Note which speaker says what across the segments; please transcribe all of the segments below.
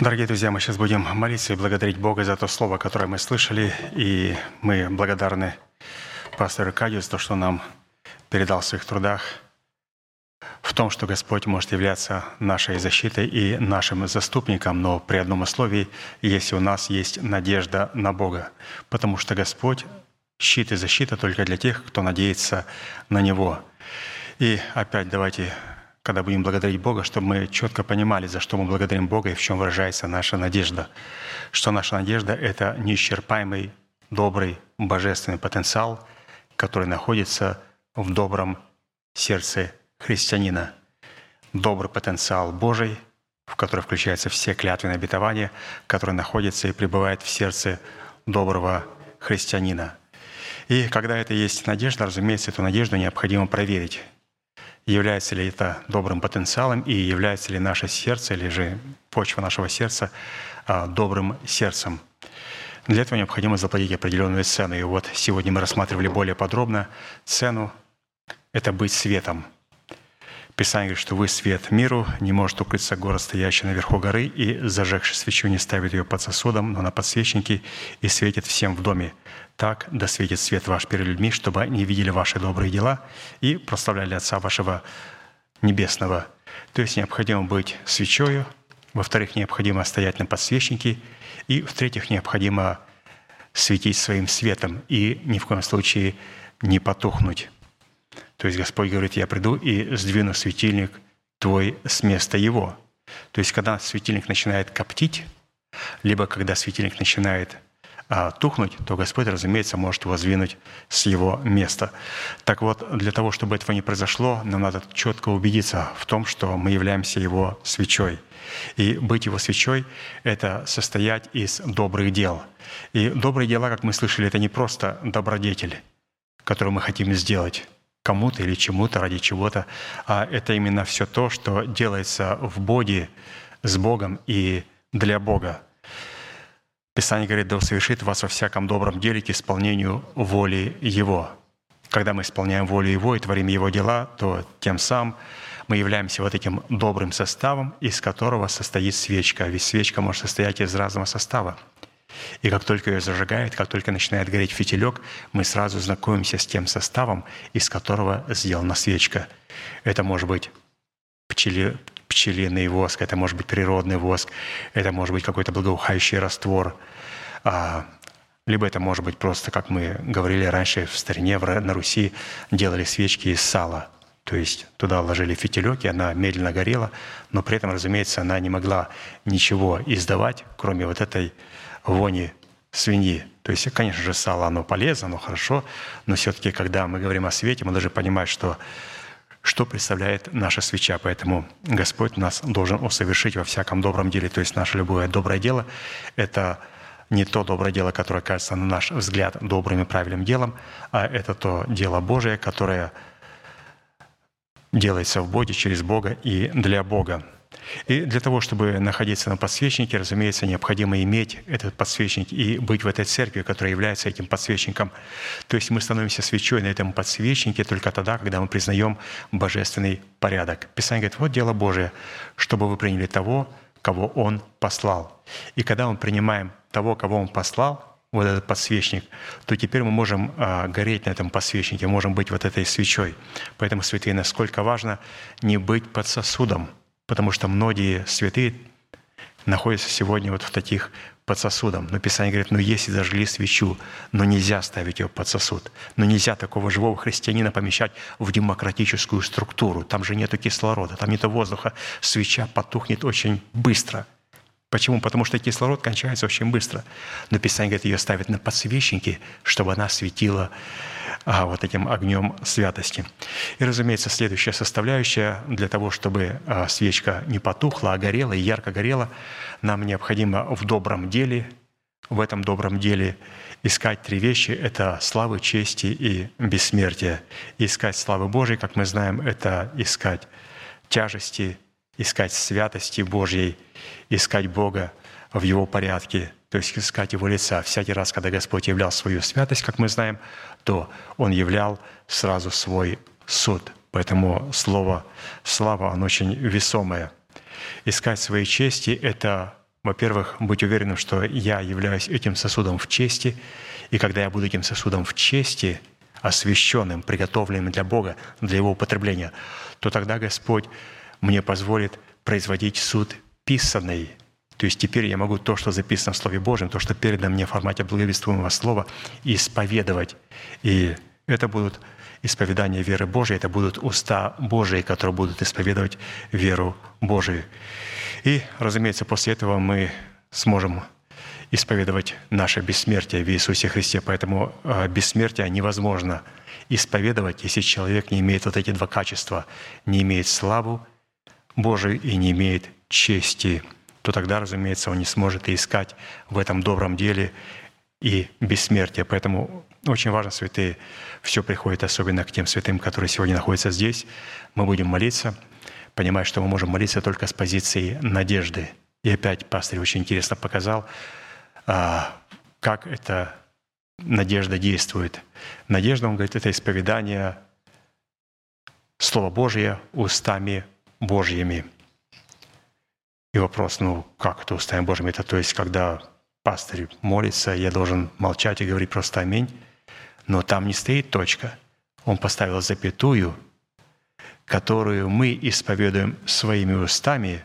Speaker 1: Дорогие друзья, мы сейчас будем молиться и благодарить Бога за то слово, которое мы слышали, и мы благодарны пастору Кадию за то, что нам передал в своих трудах в том, что Господь может являться нашей защитой и нашим заступником, но при одном условии, если у нас есть надежда на Бога, потому что Господь щит и защита только для тех, кто надеется на Него. И опять давайте когда будем благодарить Бога, чтобы мы четко понимали, за что мы благодарим Бога и в чем выражается наша надежда. Что наша надежда — это неисчерпаемый, добрый, божественный потенциал, который находится в добром сердце христианина. Добрый потенциал Божий, в который включаются все клятвенные обетования, который находится и пребывает в сердце доброго христианина. И когда это есть надежда, разумеется, эту надежду необходимо проверить является ли это добрым потенциалом и является ли наше сердце или же почва нашего сердца а, добрым сердцем. Для этого необходимо заплатить определенную цену. И вот сегодня мы рассматривали более подробно цену – это быть светом – Писание говорит, что вы свет миру, не может укрыться город, стоящий наверху горы, и, зажегший свечу, не ставит ее под сосудом, но на подсвечнике, и светит всем в доме. Так да светит свет ваш перед людьми, чтобы они видели ваши добрые дела и прославляли Отца вашего Небесного. То есть необходимо быть свечою, во-вторых, необходимо стоять на подсвечнике, и, в-третьих, необходимо светить своим светом и ни в коем случае не потухнуть. То есть Господь говорит, я приду и сдвину светильник твой с места его. То есть когда светильник начинает коптить, либо когда светильник начинает тухнуть, то Господь, разумеется, может его сдвинуть с его места. Так вот, для того, чтобы этого не произошло, нам надо четко убедиться в том, что мы являемся его свечой. И быть его свечой — это состоять из добрых дел. И добрые дела, как мы слышали, это не просто добродетель, которую мы хотим сделать, кому-то или чему-то, ради чего-то, а это именно все то, что делается в Боге, с Богом и для Бога. Писание говорит, да совершит вас во всяком добром деле к исполнению воли Его. Когда мы исполняем волю Его и творим Его дела, то тем самым мы являемся вот этим добрым составом, из которого состоит свечка. Ведь свечка может состоять из разного состава. И как только ее зажигает, как только начинает гореть фитилек, мы сразу знакомимся с тем составом, из которого сделана свечка. Это может быть пчели, пчелиный воск, это может быть природный воск, это может быть какой-то благоухающий раствор, а, либо это может быть просто, как мы говорили раньше в старине, на Руси делали свечки из сала. То есть туда ложили фитилек, и она медленно горела, но при этом, разумеется, она не могла ничего издавать, кроме вот этой вони свиньи. То есть, конечно же, сало, оно полезно, оно хорошо, но все-таки, когда мы говорим о свете, мы должны понимать, что что представляет наша свеча. Поэтому Господь нас должен усовершить во всяком добром деле. То есть наше любое доброе дело — это не то доброе дело, которое кажется на наш взгляд добрым и правильным делом, а это то дело Божие, которое делается в Боге, через Бога и для Бога. И для того, чтобы находиться на подсвечнике, разумеется, необходимо иметь этот подсвечник и быть в этой церкви, которая является этим подсвечником. То есть мы становимся свечой на этом подсвечнике только тогда, когда мы признаем божественный порядок. Писание говорит, вот дело Божие, чтобы вы приняли того, кого Он послал. И когда мы принимаем того, кого Он послал, вот этот подсвечник, то теперь мы можем а, гореть на этом подсвечнике, можем быть вот этой свечой. Поэтому, святые, насколько важно не быть под сосудом – потому что многие святые находятся сегодня вот в таких под сосудом. Но Писание говорит, ну если зажгли свечу, но нельзя ставить ее под сосуд. Но нельзя такого живого христианина помещать в демократическую структуру. Там же нету кислорода, там нету воздуха. Свеча потухнет очень быстро – Почему? Потому что кислород кончается очень быстро. Но Писание говорит, ее ставят на подсвечники, чтобы она светила а, вот этим огнем святости. И, разумеется, следующая составляющая для того, чтобы а, свечка не потухла, а горела и ярко горела, нам необходимо в добром деле, в этом добром деле искать три вещи – это славы, чести и бессмертие. искать славы Божьей, как мы знаем, это искать тяжести, искать святости Божьей, искать Бога в Его порядке, то есть искать Его лица. Всякий раз, когда Господь являл свою святость, как мы знаем, то Он являл сразу свой суд. Поэтому слово «слава», оно очень весомое. Искать своей чести – это во-первых, быть уверенным, что я являюсь этим сосудом в чести, и когда я буду этим сосудом в чести, освященным, приготовленным для Бога, для Его употребления, то тогда Господь мне позволит производить суд писанный. То есть теперь я могу то, что записано в Слове Божьем, то, что передано мне в формате благовествуемого слова, исповедовать. И это будут исповедания веры Божией, это будут уста Божии, которые будут исповедовать веру Божию. И, разумеется, после этого мы сможем исповедовать наше бессмертие в Иисусе Христе. Поэтому а, бессмертие невозможно исповедовать, если человек не имеет вот эти два качества, не имеет славу Божию и не имеет чести, то тогда, разумеется, он не сможет и искать в этом добром деле и бессмертие. Поэтому очень важно, святые, все приходит особенно к тем святым, которые сегодня находятся здесь. Мы будем молиться, понимая, что мы можем молиться только с позиции надежды. И опять пастор очень интересно показал, а, как эта надежда действует. Надежда, он говорит, это исповедание Слова Божье устами Божьими. И вопрос, ну как это устами Божьими? Это то есть, когда пастырь молится, я должен молчать и говорить просто «Аминь». Но там не стоит точка. Он поставил запятую, которую мы исповедуем своими устами,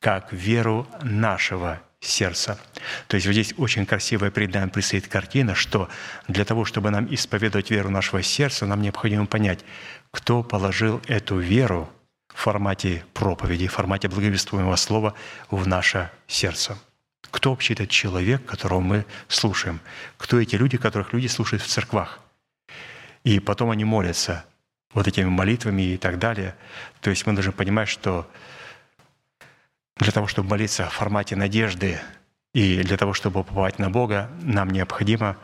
Speaker 1: как веру нашего сердца. То есть вот здесь очень красивая перед нами предстоит картина, что для того, чтобы нам исповедовать веру нашего сердца, нам необходимо понять, кто положил эту веру формате проповеди, в формате благовествуемого слова в наше сердце. Кто вообще этот человек, которого мы слушаем? Кто эти люди, которых люди слушают в церквах? И потом они молятся вот этими молитвами и так далее. То есть мы должны понимать, что для того, чтобы молиться в формате надежды и для того, чтобы уповать на Бога, нам необходимо,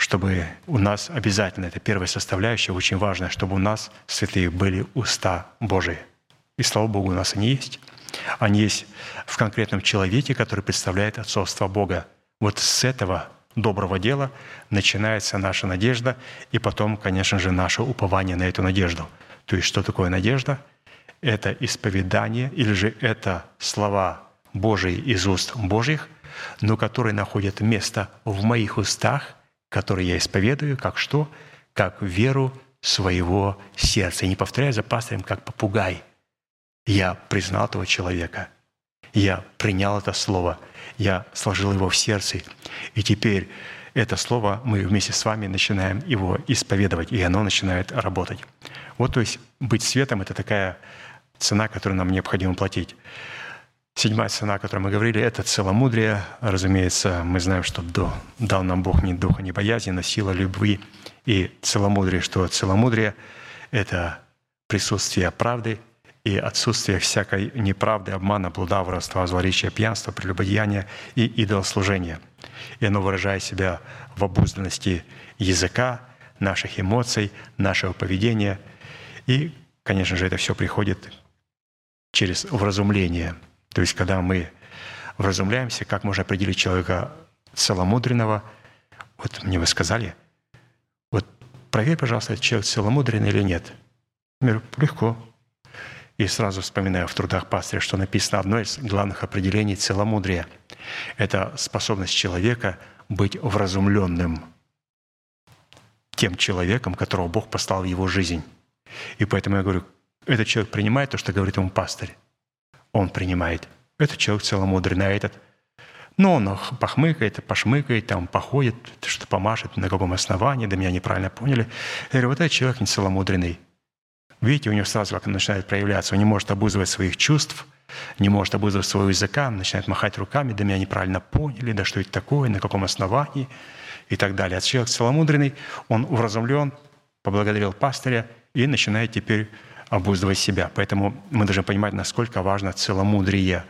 Speaker 1: чтобы у нас обязательно, это первая составляющая, очень важная, чтобы у нас, святые, были уста Божии. И слава Богу, у нас они есть. Они есть в конкретном человеке, который представляет отцовство Бога. Вот с этого доброго дела начинается наша надежда, и потом, конечно же, наше упование на эту надежду. То есть что такое надежда? это исповедание или же это слова Божии из уст Божьих, но которые находят место в моих устах, которые я исповедую, как что? Как веру своего сердца. И не повторяю за пастырем, как попугай. Я признал этого человека. Я принял это слово. Я сложил его в сердце. И теперь это слово мы вместе с вами начинаем его исповедовать, и оно начинает работать. Вот, то есть быть светом — это такая цена, которую нам необходимо платить. Седьмая цена, о которой мы говорили, это целомудрие. Разумеется, мы знаем, что дал нам Бог не духа, не боязни, но сила любви и целомудрие, что целомудрие — это присутствие правды и отсутствие всякой неправды, обмана, блуда, воровства, злоречия, пьянства, прелюбодеяния и идолослужения. И оно выражает себя в обузданности языка, наших эмоций, нашего поведения. И, конечно же, это все приходит через вразумление. То есть, когда мы вразумляемся, как можно определить человека целомудренного? Вот мне вы сказали, вот проверь, пожалуйста, человек целомудренный или нет. Например, легко. И сразу вспоминаю в трудах пастыря, что написано одно из главных определений целомудрия. Это способность человека быть вразумленным тем человеком, которого Бог послал в его жизнь. И поэтому я говорю, этот человек принимает то, что говорит ему пастырь. Он принимает. Этот человек целомудренный, а этот ну, он похмыкает, пошмыкает, там, походит, что-то помашет, на каком основании, да меня неправильно поняли. Я говорю, вот этот человек не целомудренный. Видите, у него сразу как он начинает проявляться. Он не может обуздывать своих чувств, не может обуздывать своего языка, начинает махать руками, да меня неправильно поняли, да что это такое, на каком основании и так далее. А человек целомудренный, он уразумлен, поблагодарил пастыря и начинает теперь обуздывать себя. Поэтому мы должны понимать, насколько важно целомудрие.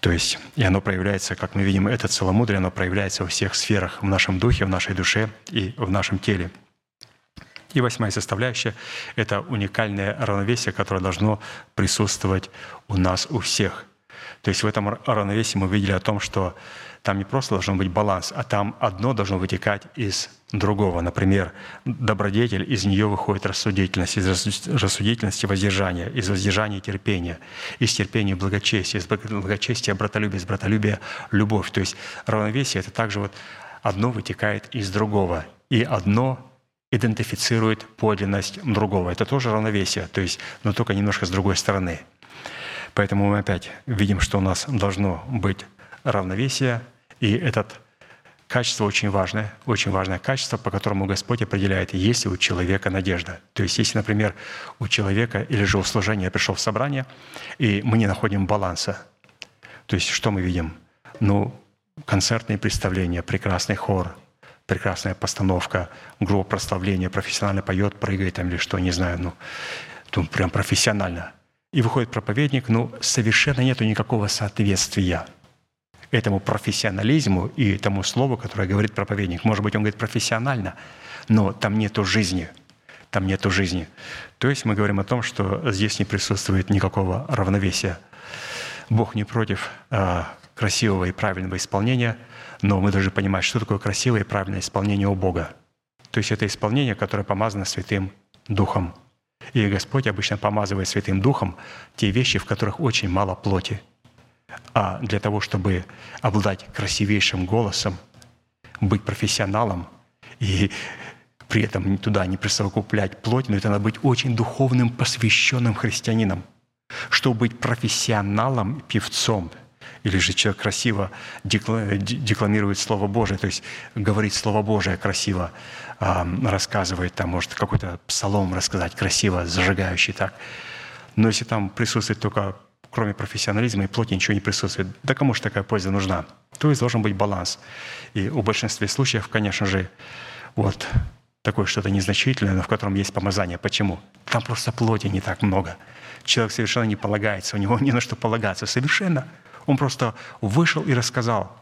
Speaker 1: То есть, и оно проявляется, как мы видим, это целомудрие, оно проявляется во всех сферах, в нашем духе, в нашей душе и в нашем теле. И восьмая составляющая — это уникальное равновесие, которое должно присутствовать у нас, у всех. То есть в этом равновесии мы видели о том, что там не просто должен быть баланс, а там одно должно вытекать из другого. Например, добродетель, из нее выходит рассудительность, из рассудительности воздержание, из воздержания терпение, из терпения благочестие, из благочестия братолюбие, из братолюбия любовь. То есть равновесие — это также вот одно вытекает из другого, и одно идентифицирует подлинность другого. Это тоже равновесие, то есть, но только немножко с другой стороны. Поэтому мы опять видим, что у нас должно быть равновесие, и это качество очень важное, очень важное качество, по которому Господь определяет, есть ли у человека надежда. То есть если, например, у человека или же у служения пришел в собрание, и мы не находим баланса, то есть что мы видим? Ну, концертные представления, прекрасный хор, прекрасная постановка, группа прославления, профессионально поет, прыгает там или что, не знаю, ну, тут прям профессионально. И выходит проповедник, ну, совершенно нету никакого соответствия – этому профессионализму и тому слову, которое говорит проповедник. Может быть, он говорит профессионально, но там нету жизни. Там нету жизни. То есть мы говорим о том, что здесь не присутствует никакого равновесия. Бог не против а, красивого и правильного исполнения, но мы должны понимать, что такое красивое и правильное исполнение у Бога. То есть это исполнение, которое помазано Святым Духом. И Господь обычно помазывает Святым Духом те вещи, в которых очень мало плоти – а для того, чтобы обладать красивейшим голосом, быть профессионалом и при этом туда не присовокуплять плоть, но это надо быть очень духовным, посвященным христианином. Чтобы быть профессионалом, певцом, или же человек красиво декламирует Слово Божие, то есть говорит Слово Божие красиво, рассказывает, там, может, какой-то псалом рассказать красиво, зажигающий так. Но если там присутствует только кроме профессионализма и плоти ничего не присутствует. Да кому же такая польза нужна? То есть должен быть баланс. И у большинства случаев, конечно же, вот такое что-то незначительное, но в котором есть помазание. Почему? Там просто плоти не так много. Человек совершенно не полагается, у него не на что полагаться. Совершенно. Он просто вышел и рассказал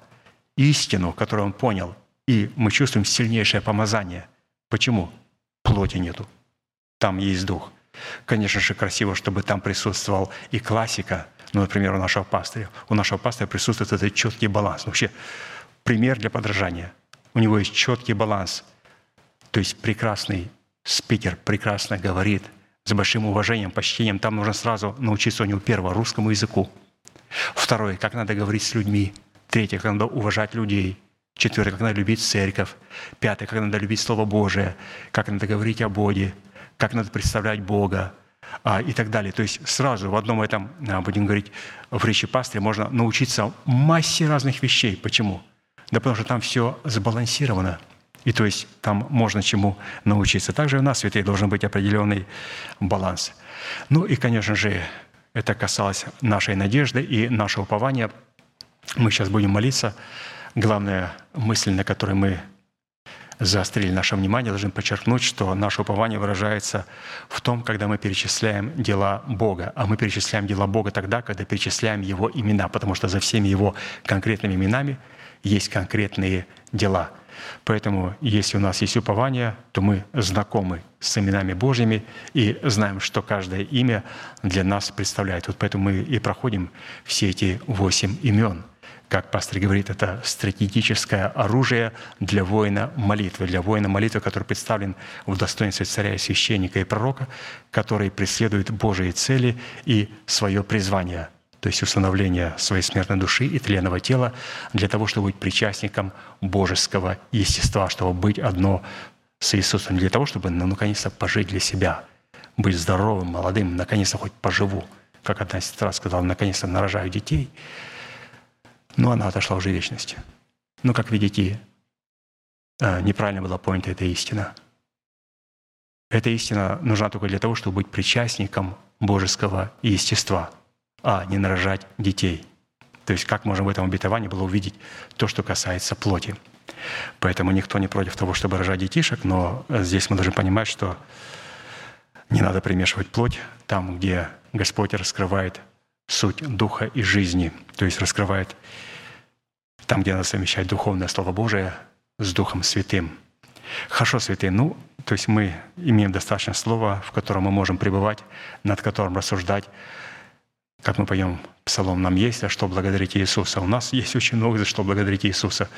Speaker 1: истину, которую он понял. И мы чувствуем сильнейшее помазание. Почему? Плоти нету. Там есть дух – Конечно же, красиво, чтобы там присутствовал и классика, ну, например, у нашего пастыря. У нашего пастыря присутствует этот четкий баланс. Вообще, пример для подражания. У него есть четкий баланс. То есть прекрасный спикер, прекрасно говорит, с большим уважением, почтением. Там нужно сразу научиться у него, первого, русскому языку. Второе, как надо говорить с людьми. Третье, как надо уважать людей. Четвертое, как надо любить церковь. Пятое, как надо любить Слово Божие. Как надо говорить о Боге как надо представлять Бога а, и так далее. То есть сразу в одном этом, а, будем говорить, в речи пастыря можно научиться массе разных вещей. Почему? Да потому что там все сбалансировано. И то есть там можно чему научиться. Также у нас, святые, должен быть определенный баланс. Ну и, конечно же, это касалось нашей надежды и нашего упования. Мы сейчас будем молиться. Главная мысль, на которой мы заострили наше внимание, должны подчеркнуть, что наше упование выражается в том, когда мы перечисляем дела Бога. А мы перечисляем дела Бога тогда, когда перечисляем Его имена, потому что за всеми Его конкретными именами есть конкретные дела. Поэтому, если у нас есть упование, то мы знакомы с именами Божьими и знаем, что каждое имя для нас представляет. Вот поэтому мы и проходим все эти восемь имен – как пастор говорит, это стратегическое оружие для воина молитвы, для воина молитвы, который представлен в достоинстве царя священника и пророка, который преследует Божьи цели и свое призвание, то есть установление своей смертной души и тленного тела для того, чтобы быть причастником божеского естества, чтобы быть одно с Иисусом, для того, чтобы ну, наконец-то пожить для себя, быть здоровым, молодым, наконец-то хоть поживу. Как одна сестра сказала, наконец-то нарожаю детей – но она отошла уже в вечность. Но, как видите, э, неправильно была понята эта истина. Эта истина нужна только для того, чтобы быть причастником божеского естества, а не нарожать детей. То есть как можно в этом обетовании было увидеть то, что касается плоти. Поэтому никто не против того, чтобы рожать детишек, но здесь мы должны понимать, что не надо примешивать плоть там, где Господь раскрывает суть духа и жизни, то есть раскрывает там, где надо совмещать духовное Слово Божие с Духом Святым. Хорошо, святые, ну, то есть мы имеем достаточно слова, в котором мы можем пребывать, над которым рассуждать. как мы поем псалом, нам есть за что благодарить Иисуса. У нас есть очень много за что благодарить Иисуса.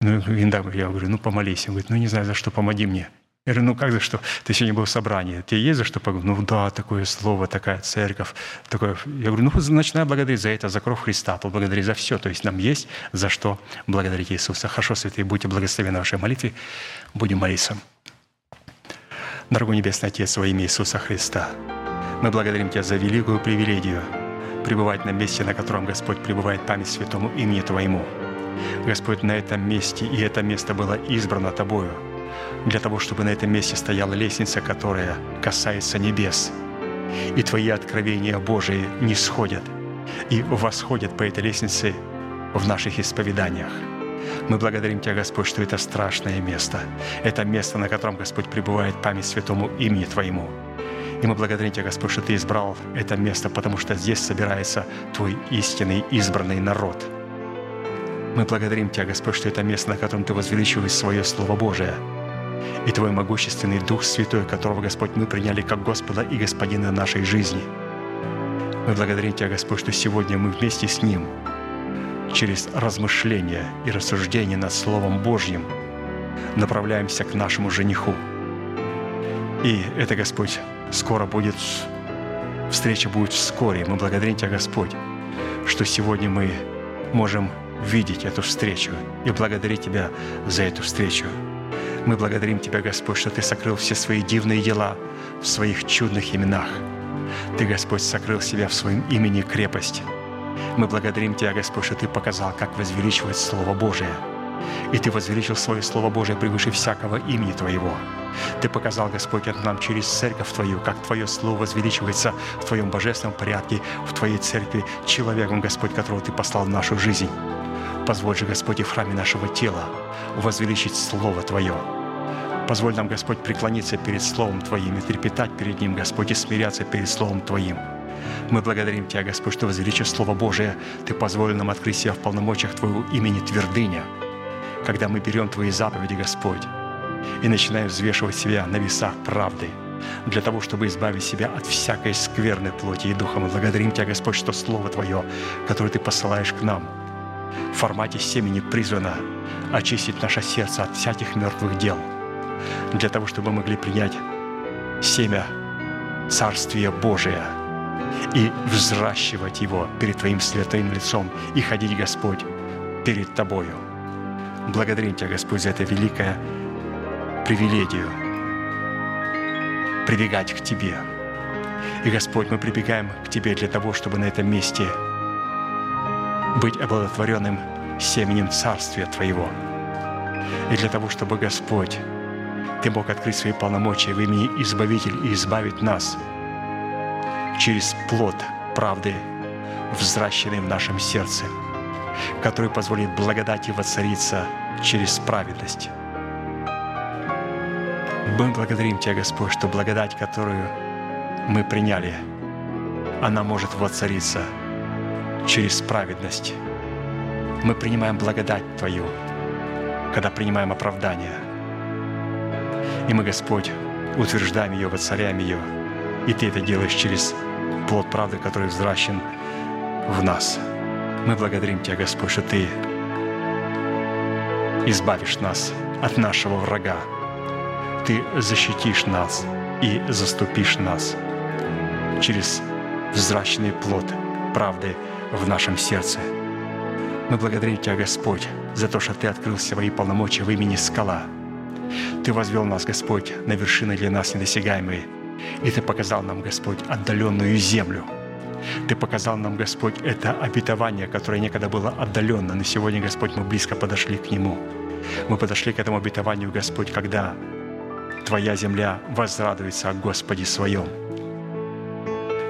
Speaker 1: Ну, иногда я говорю, ну помолись. Он говорит, ну не знаю, за что, помоги мне. Я говорю, ну как за что? Ты сегодня был в собрании. Тебе есть за что поговорить? Ну да, такое слово, такая церковь. Такое. Я говорю, ну начинай благодарить за это, за кровь Христа, поблагодари за все. То есть нам есть за что благодарить Иисуса. Хорошо, святые, будьте благословены вашей молитве. Будем молиться. Дорогой Небесный Отец, во имя Иисуса Христа, мы благодарим Тебя за великую привилегию пребывать на месте, на котором Господь пребывает память святому имени Твоему. Господь, на этом месте, и это место было избрано Тобою, для того, чтобы на этом месте стояла лестница, которая касается небес. И Твои откровения Божии не сходят и восходят по этой лестнице в наших исповеданиях. Мы благодарим Тебя, Господь, что это страшное место. Это место, на котором, Господь, пребывает память святому имени Твоему. И мы благодарим Тебя, Господь, что Ты избрал это место, потому что здесь собирается Твой истинный избранный народ. Мы благодарим Тебя, Господь, что это место, на котором Ты возвеличиваешь свое Слово Божие и Твой могущественный Дух Святой, которого, Господь, мы приняли как Господа и Господина нашей жизни. Мы благодарим Тебя, Господь, что сегодня мы вместе с Ним через размышления и рассуждения над Словом Божьим направляемся к нашему жениху. И это, Господь, скоро будет, встреча будет вскоре. Мы благодарим Тебя, Господь, что сегодня мы можем видеть эту встречу и благодарить Тебя за эту встречу. Мы благодарим Тебя, Господь, что Ты сокрыл все свои дивные дела в своих чудных именах. Ты, Господь, сокрыл себя в своем имени крепость. Мы благодарим Тебя, Господь, что Ты показал, как возвеличивать Слово Божие. И Ты возвеличил свое Слово Божие превыше всякого имени Твоего. Ты показал, Господь, это нам через церковь Твою, как Твое Слово возвеличивается в Твоем божественном порядке, в Твоей церкви, человеком, Господь, которого Ты послал в нашу жизнь. Позволь же, Господь, и в храме нашего тела возвеличить Слово Твое. Позволь нам, Господь, преклониться перед Словом Твоим и трепетать перед Ним, Господь, и смиряться перед Словом Твоим. Мы благодарим Тебя, Господь, что возвеличив Слово Божие, Ты позволил нам открыть себя в полномочиях Твоего имени твердыня, когда мы берем Твои заповеди, Господь, и начинаем взвешивать себя на весах правды, для того, чтобы избавить себя от всякой скверной плоти и духа. Мы благодарим Тебя, Господь, что Слово Твое, которое Ты посылаешь к нам, в формате семени призвано очистить наше сердце от всяких мертвых дел, для того, чтобы мы могли принять семя Царствия Божия и взращивать его перед Твоим святым лицом и ходить, Господь, перед Тобою. Благодарим Тебя, Господь, за это великое привилегию прибегать к Тебе. И, Господь, мы прибегаем к Тебе для того, чтобы на этом месте быть оплодотворенным семенем Царствия Твоего. И для того, чтобы, Господь, Ты мог открыть свои полномочия в имени Избавитель и избавить нас через плод правды, взращенный в нашем сердце, который позволит благодати воцариться через праведность. Мы благодарим Тебя, Господь, что благодать, которую мы приняли, она может воцариться через праведность. Мы принимаем благодать Твою, когда принимаем оправдание. И мы, Господь, утверждаем ее, воцаряем ее. И Ты это делаешь через плод правды, который взращен в нас. Мы благодарим Тебя, Господь, что Ты избавишь нас от нашего врага, ты защитишь нас и заступишь нас через взрачный плод правды в нашем сердце. Мы благодарим Тебя, Господь, за то, что Ты открыл свои полномочия в имени Скала. Ты возвел нас, Господь, на вершины для нас недосягаемые, и Ты показал нам, Господь, отдаленную землю. Ты показал нам, Господь, это обетование, которое некогда было отдаленно, но сегодня, Господь, мы близко подошли к нему. Мы подошли к этому обетованию, Господь, когда Твоя земля возрадуется о Господе своем.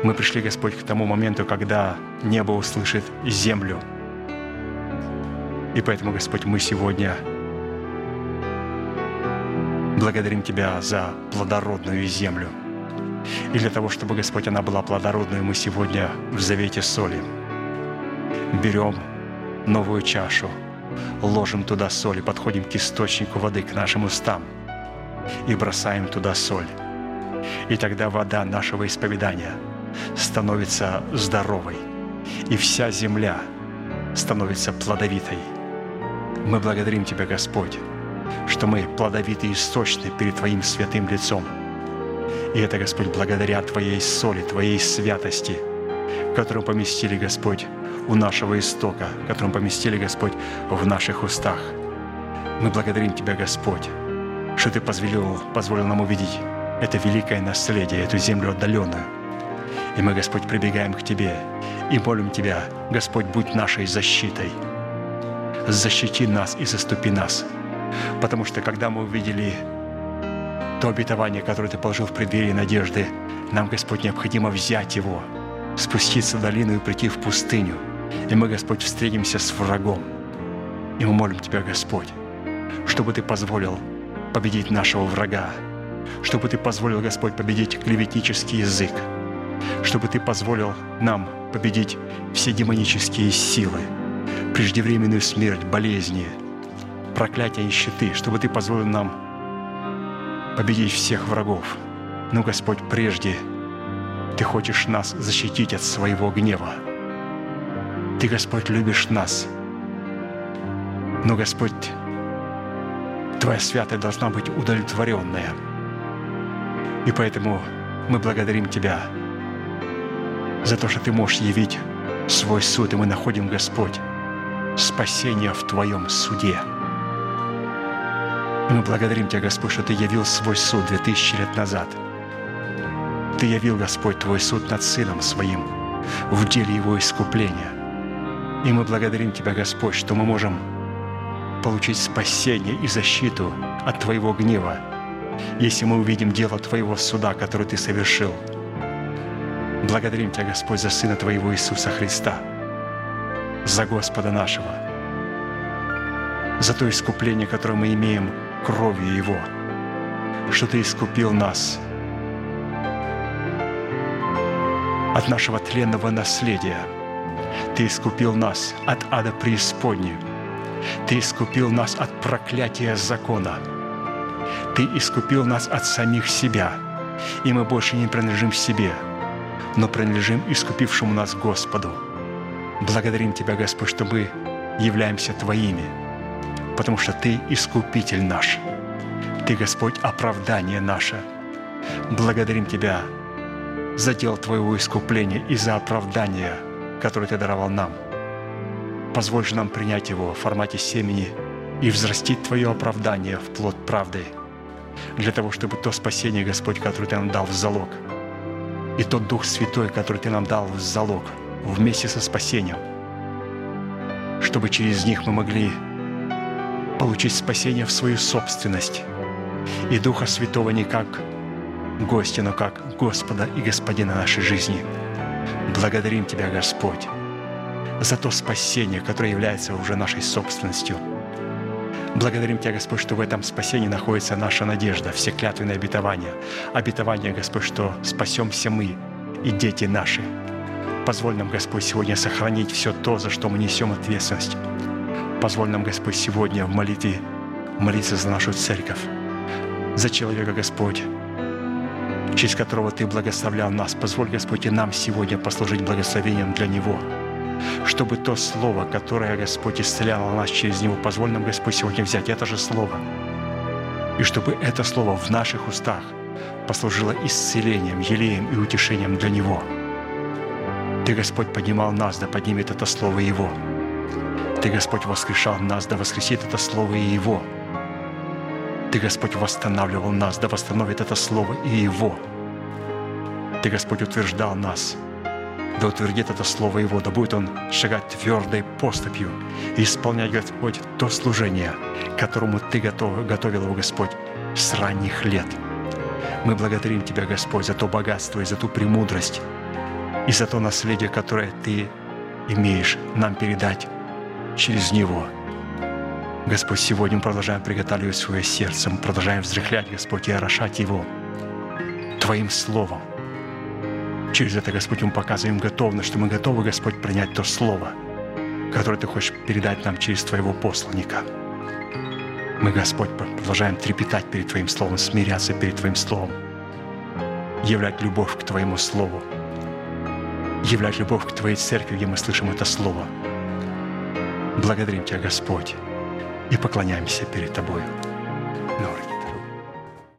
Speaker 1: Мы пришли, Господь, к тому моменту, когда небо услышит землю. И поэтому, Господь, мы сегодня благодарим Тебя за плодородную землю. И для того, чтобы, Господь, она была плодородной, мы сегодня в завете соли берем новую чашу, ложим туда соль и подходим к источнику воды, к нашим устам – и бросаем туда соль. И тогда вода нашего исповедания становится здоровой, и вся земля становится плодовитой. Мы благодарим Тебя, Господь, что мы плодовиты и сочны перед Твоим святым лицом. И это, Господь, благодаря Твоей соли, Твоей святости, которую поместили, Господь, у нашего истока, которую поместили, Господь, в наших устах. Мы благодарим Тебя, Господь, что Ты позволил, позволил нам увидеть это великое наследие, эту землю отдаленную. И мы, Господь, прибегаем к Тебе и молим Тебя, Господь, будь нашей защитой. Защити нас и заступи нас. Потому что когда мы увидели то обетование, которое Ты положил в преддверии надежды, нам, Господь, необходимо взять его, спуститься в долину и прийти в пустыню. И мы, Господь, встретимся с врагом. И мы молим Тебя, Господь, чтобы Ты позволил победить нашего врага, чтобы Ты позволил, Господь, победить клеветнический язык, чтобы Ты позволил нам победить все демонические силы, преждевременную смерть, болезни, проклятия и щиты, чтобы Ты позволил нам победить всех врагов. Но, Господь, прежде Ты хочешь нас защитить от своего гнева. Ты, Господь, любишь нас. Но, Господь, Твоя святая должна быть удовлетворенная. И поэтому мы благодарим Тебя за то, что Ты можешь явить свой суд, и мы находим, Господь, спасение в Твоем суде. И мы благодарим Тебя, Господь, что Ты явил свой суд две тысячи лет назад. Ты явил, Господь, Твой суд над Сыном Своим в деле Его искупления. И мы благодарим Тебя, Господь, что мы можем получить спасение и защиту от Твоего гнева, если мы увидим дело Твоего суда, который Ты совершил. Благодарим Тебя, Господь, за Сына Твоего Иисуса Христа, за Господа нашего, за то искупление, которое мы имеем кровью Его, что Ты искупил нас от нашего тленного наследия. Ты искупил нас от ада преисподней – ты искупил нас от проклятия закона. Ты искупил нас от самих себя. И мы больше не принадлежим себе, но принадлежим искупившему нас Господу. Благодарим Тебя, Господь, что мы являемся Твоими, потому что Ты искупитель наш. Ты, Господь, оправдание наше. Благодарим Тебя за дело Твоего искупления и за оправдание, которое Ты даровал нам – Позволь же нам принять его в формате семени и взрастить Твое оправдание в плод правды, для того, чтобы то спасение, Господь, которое Ты нам дал в залог, и тот Дух Святой, который Ты нам дал в залог, вместе со спасением, чтобы через них мы могли получить спасение в свою собственность и Духа Святого не как гостя, но как Господа и Господина нашей жизни. Благодарим Тебя, Господь, за то спасение, которое является уже нашей собственностью. Благодарим Тебя, Господь, что в этом спасении находится наша надежда, все клятвенные обетования. Обетование, Господь, что спасемся мы и дети наши. Позволь нам, Господь, сегодня сохранить все то, за что мы несем ответственность. Позволь нам, Господь, сегодня в молитве молиться за нашу церковь, за человека, Господь, через которого Ты благословлял нас. Позволь, Господь, и нам сегодня послужить благословением для Него – чтобы то Слово, которое, Господь, исцеляло нас через Него, позволь нам, Господь, сегодня взять это же Слово. И чтобы это Слово в наших устах послужило исцелением, елеем и утешением для Него. Ты, Господь, поднимал нас, да поднимет это Слово Его. Ты, Господь, воскрешал нас, да воскресит это Слово и Его. Ты, Господь, восстанавливал нас, да восстановит это Слово и Его. Ты, Господь, утверждал нас – да утвердит это Слово Его, да будет Он шагать твердой поступью и исполнять, Господь, то служение, которому Ты готов, готовил его, Господь, с ранних лет. Мы благодарим Тебя, Господь, за то богатство и за ту премудрость, и за то наследие, которое Ты имеешь нам передать через Него. Господь, сегодня мы продолжаем приготавливать свое сердце, мы продолжаем взрыхлять, Господь, и орошать его Твоим Словом, Через это, Господь, мы показываем готовность, что мы готовы, Господь, принять то Слово, которое Ты хочешь передать нам через Твоего посланника. Мы, Господь, продолжаем трепетать перед Твоим Словом, смиряться перед Твоим Словом, являть любовь к Твоему Слову, являть любовь к Твоей церкви, где мы слышим это Слово. Благодарим Тебя, Господь, и поклоняемся перед Тобою.